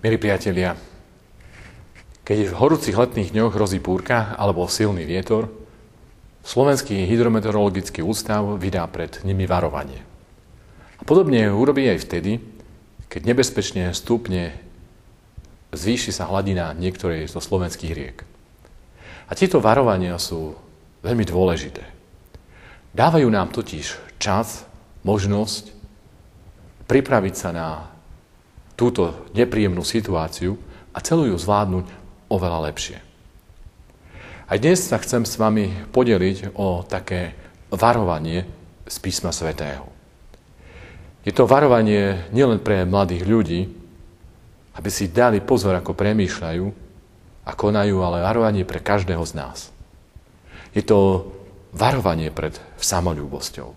Milí priatelia, keď v horúcich letných dňoch hrozí búrka alebo silný vietor, Slovenský hydrometeorologický ústav vydá pred nimi varovanie. A podobne urobí aj vtedy, keď nebezpečne stupne, zvýši sa hladina niektorej zo slovenských riek. A tieto varovania sú veľmi dôležité. Dávajú nám totiž čas, možnosť pripraviť sa na túto nepríjemnú situáciu a celú ju zvládnuť oveľa lepšie. Aj dnes sa chcem s vami podeliť o také varovanie z písma svätého. Je to varovanie nielen pre mladých ľudí, aby si dali pozor, ako premýšľajú a konajú, ale varovanie pre každého z nás. Je to varovanie pred samolúbosťou.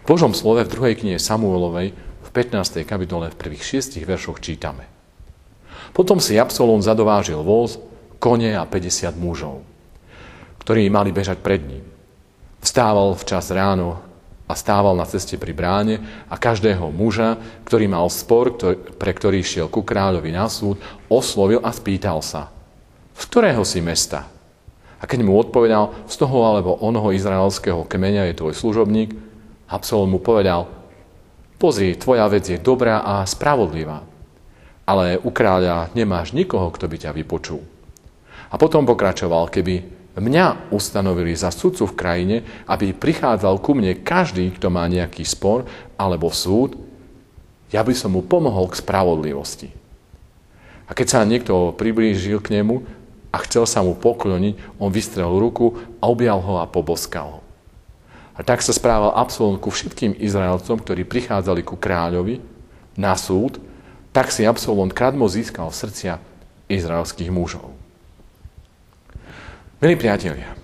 V Božom slove v druhej knihe Samuelovej v 15. kapitole v prvých šiestich veršoch čítame. Potom si Absalón zadovážil voz, kone a 50 mužov, ktorí mali bežať pred ním. Vstával včas ráno a stával na ceste pri bráne a každého muža, ktorý mal spor, ktorý, pre ktorý šiel ku kráľovi na súd, oslovil a spýtal sa, z ktorého si mesta? A keď mu odpovedal, z toho alebo onoho izraelského kmeňa je tvoj služobník, Absalom mu povedal, Pozri, tvoja vec je dobrá a spravodlivá, ale u kráľa nemáš nikoho, kto by ťa vypočul. A potom pokračoval, keby mňa ustanovili za sudcu v krajine, aby prichádzal ku mne každý, kto má nejaký spor alebo súd, ja by som mu pomohol k spravodlivosti. A keď sa niekto priblížil k nemu a chcel sa mu pokloniť, on vystrel ruku a objal ho a poboskal ho. A tak sa správal Absalom ku všetkým Izraelcom, ktorí prichádzali ku kráľovi na súd, tak si Absalom kradmo získal srdcia izraelských mužov. Milí priatelia,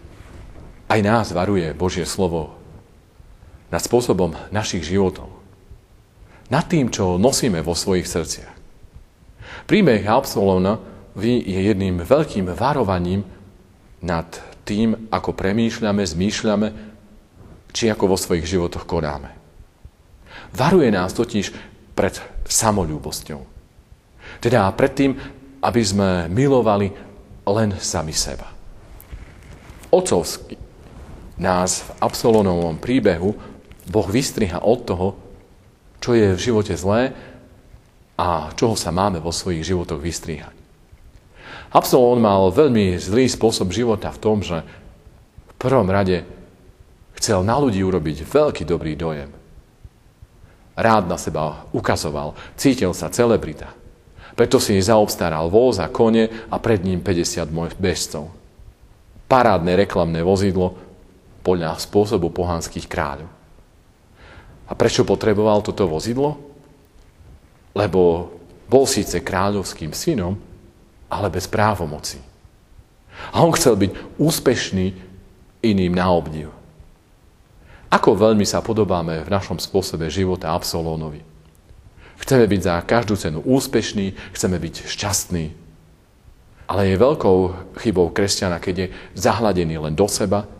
aj nás varuje Božie slovo nad spôsobom našich životov. Nad tým, čo nosíme vo svojich srdciach. Príbeh Absalona je jedným veľkým varovaním nad tým, ako premýšľame, zmýšľame či ako vo svojich životoch konáme. Varuje nás totiž pred samolúbosťou. Teda pred tým, aby sme milovali len sami seba. Ocovsky nás v Absolonovom príbehu Boh vystriha od toho, čo je v živote zlé a čoho sa máme vo svojich životoch vystrihať. Absalón mal veľmi zlý spôsob života v tom, že v prvom rade Chcel na ľudí urobiť veľký dobrý dojem. Rád na seba ukazoval, cítil sa celebrita. Preto si zaobstaral voz a kone a pred ním 50 bežcov. Parádne reklamné vozidlo podľa spôsobu pohanských kráľov. A prečo potreboval toto vozidlo? Lebo bol síce kráľovským synom, ale bez právomoci. A on chcel byť úspešný iným na obdiv. Ako veľmi sa podobáme v našom spôsobe života Absolónovi. Chceme byť za každú cenu úspešní, chceme byť šťastní. Ale je veľkou chybou kresťana, keď je zahladený len do seba,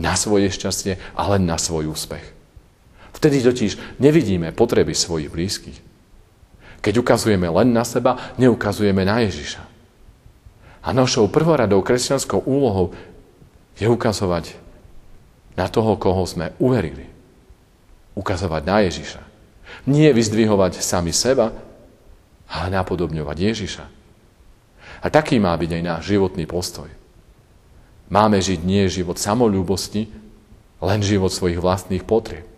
na svoje šťastie a len na svoj úspech. Vtedy totiž nevidíme potreby svojich blízkych. Keď ukazujeme len na seba, neukazujeme na Ježiša. A našou prvoradou kresťanskou úlohou je ukazovať na toho, koho sme uverili. Ukazovať na Ježiša. Nie vyzdvihovať sami seba, ale napodobňovať Ježiša. A taký má byť aj náš životný postoj. Máme žiť nie život samolúbosti, len život svojich vlastných potrieb.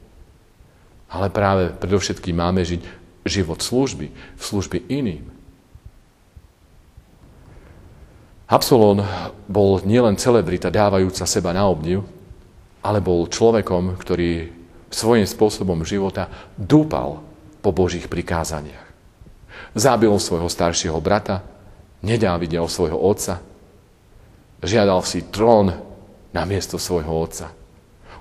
Ale práve predovšetkým máme žiť život služby, v služby iným. Absolón bol nielen celebrita dávajúca seba na obdiv, ale bol človekom, ktorý svojím spôsobom života dúpal po Božích prikázaniach. Zabil svojho staršieho brata, nedávidel svojho otca, žiadal si trón na miesto svojho otca.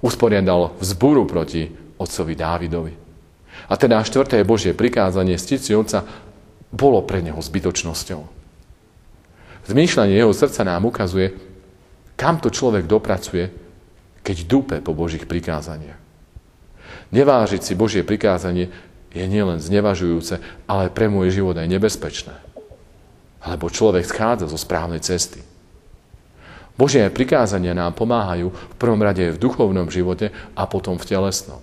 Usporiadal vzburu proti otcovi Dávidovi. A teda štvrté Božie prikázanie stici otca bolo pre neho zbytočnosťou. Zmýšľanie jeho srdca nám ukazuje, kam to človek dopracuje, keď dupe po Božích prikázaniach. Nevážiť si Božie prikázanie je nielen znevažujúce, ale pre môj život aj nebezpečné. Alebo človek schádza zo správnej cesty. Božie prikázania nám pomáhajú v prvom rade v duchovnom živote a potom v telesnom.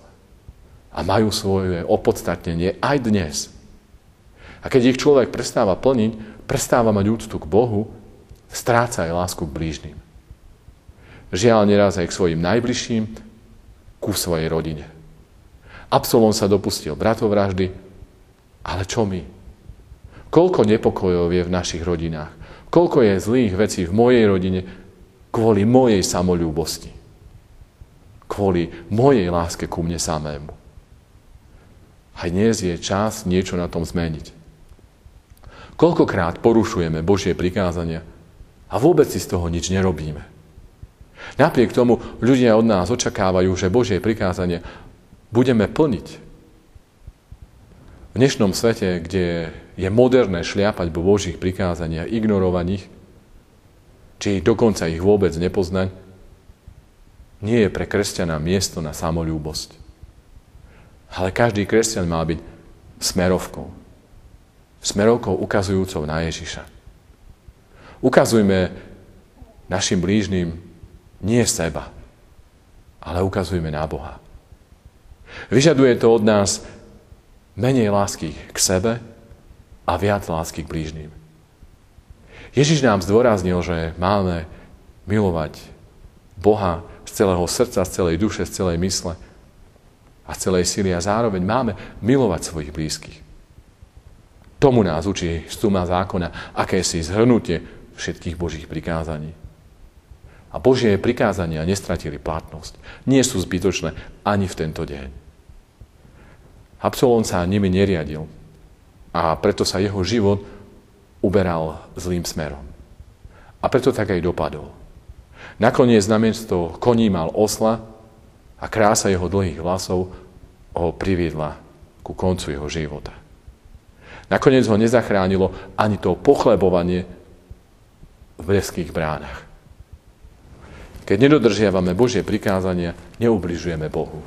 A majú svoje opodstatnenie aj dnes. A keď ich človek prestáva plniť, prestáva mať úctu k Bohu, stráca aj lásku k blížnym. Žiaľ neraz aj k svojim najbližším, ku svojej rodine. Absolom sa dopustil bratovraždy, ale čo my? Koľko nepokojov je v našich rodinách? Koľko je zlých vecí v mojej rodine kvôli mojej samolúbosti? Kvôli mojej láske ku mne samému. Aj dnes je čas niečo na tom zmeniť. Koľkokrát porušujeme Božie prikázania a vôbec si z toho nič nerobíme. Napriek tomu ľudia od nás očakávajú, že Božie prikázanie budeme plniť. V dnešnom svete, kde je moderné šliapať po Božích prikázaniach, ignorovať ich, či dokonca ich vôbec nepoznať, nie je pre kresťana miesto na samolúbosť. Ale každý kresťan má byť smerovkou. Smerovkou ukazujúcou na Ježiša. Ukazujme našim blížnym nie seba, ale ukazujme na Boha. Vyžaduje to od nás menej lásky k sebe a viac lásky k blížnym. Ježiš nám zdôraznil, že máme milovať Boha z celého srdca, z celej duše, z celej mysle a z celej sily a zároveň máme milovať svojich blízkych. Tomu nás učí stúma zákona, aké si zhrnutie všetkých Božích prikázaní. A Božie prikázania nestratili platnosť. Nie sú zbytočné ani v tento deň. Absolón sa nimi neriadil a preto sa jeho život uberal zlým smerom. A preto tak aj dopadol. Nakoniec namiesto koní mal osla a krása jeho dlhých vlasov ho priviedla ku koncu jeho života. Nakoniec ho nezachránilo ani to pochlebovanie v breských bránach. Keď nedodržiavame Božie prikázania, neubližujeme Bohu.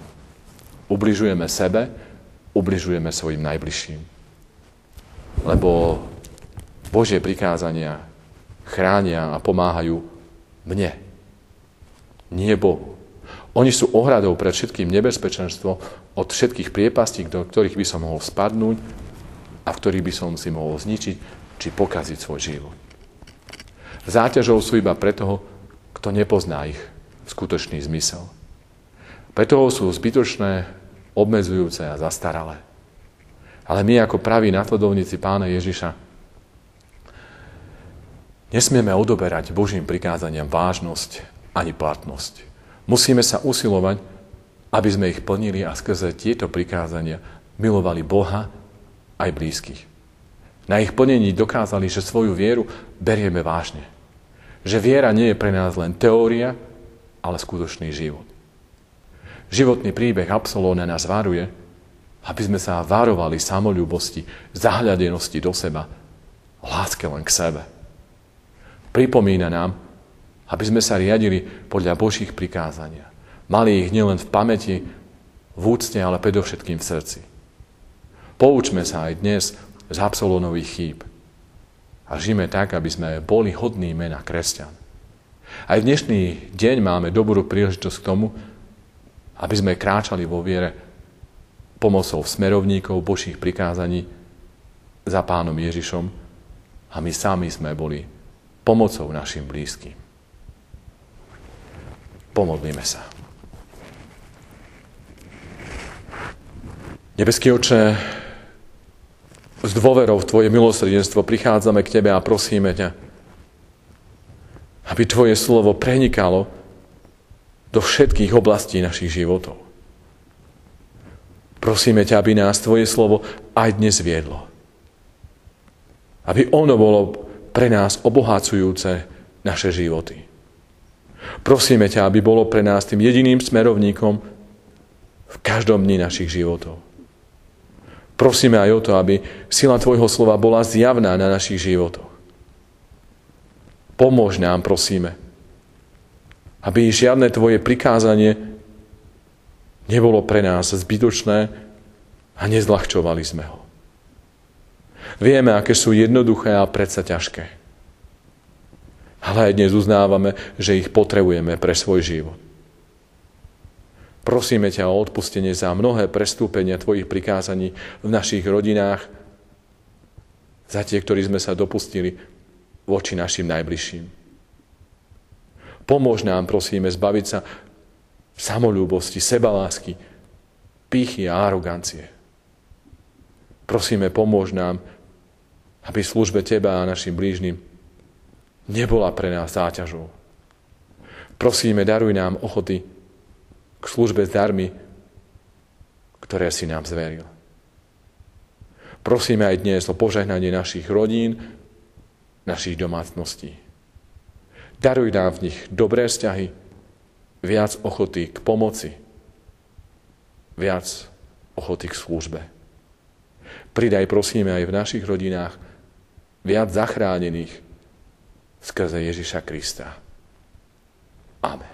Ubližujeme sebe, ubližujeme svojim najbližším. Lebo Božie prikázania chránia a pomáhajú mne, nie Bohu. Oni sú ohradou pred všetkým nebezpečenstvom od všetkých priepastí, do ktorých by som mohol spadnúť a v ktorých by som si mohol zničiť či pokaziť svoj život. Záťažou sú iba pre toho, kto nepozná ich skutočný zmysel. Preto sú zbytočné, obmedzujúce a zastaralé. Ale my ako praví nasledovníci pána Ježiša nesmieme odoberať Božím prikázaniam vážnosť ani platnosť. Musíme sa usilovať, aby sme ich plnili a skrze tieto prikázania milovali Boha aj blízkych. Na ich plnení dokázali, že svoju vieru berieme vážne. Že viera nie je pre nás len teória, ale skutočný život. Životný príbeh Absolóna nás varuje, aby sme sa varovali samolúbosti, zahľadenosti do seba, láske len k sebe. Pripomína nám, aby sme sa riadili podľa Božích prikázania. Mali ich nielen v pamäti, v úcte, ale predovšetkým v srdci. Poučme sa aj dnes z Absolónových chýb a žijeme tak, aby sme boli hodní mena kresťan. Aj v dnešný deň máme dobrú príležitosť k tomu, aby sme kráčali vo viere pomocou smerovníkov Božích prikázaní za pánom Ježišom a my sami sme boli pomocou našim blízkym. Pomodlíme sa. Nebeský oče, s dôverou v Tvoje milosrdenstvo prichádzame k Tebe a prosíme ťa, aby Tvoje slovo prenikalo do všetkých oblastí našich životov. Prosíme ťa, aby nás Tvoje slovo aj dnes viedlo. Aby ono bolo pre nás obohacujúce naše životy. Prosíme ťa, aby bolo pre nás tým jediným smerovníkom v každom dni našich životov. Prosíme aj o to, aby sila Tvojho slova bola zjavná na našich životoch. Pomôž nám, prosíme, aby žiadne Tvoje prikázanie nebolo pre nás zbytočné a nezľahčovali sme ho. Vieme, aké sú jednoduché a predsa ťažké. Ale aj dnes uznávame, že ich potrebujeme pre svoj život. Prosíme ťa o odpustenie za mnohé prestúpenia Tvojich prikázaní v našich rodinách, za tie, ktorí sme sa dopustili voči našim najbližším. Pomôž nám, prosíme, zbaviť sa samolúbosti, sebalásky, pýchy a arogancie. Prosíme, pomôž nám, aby službe Teba a našim blížnym nebola pre nás záťažou. Prosíme, daruj nám ochoty k službe s darmi, ktoré si nám zveril. Prosíme aj dnes o požehnanie našich rodín, našich domácností. Daruj nám v nich dobré vzťahy, viac ochoty k pomoci, viac ochoty k službe. Pridaj, prosíme, aj v našich rodinách viac zachránených skrze Ježiša Krista. Amen.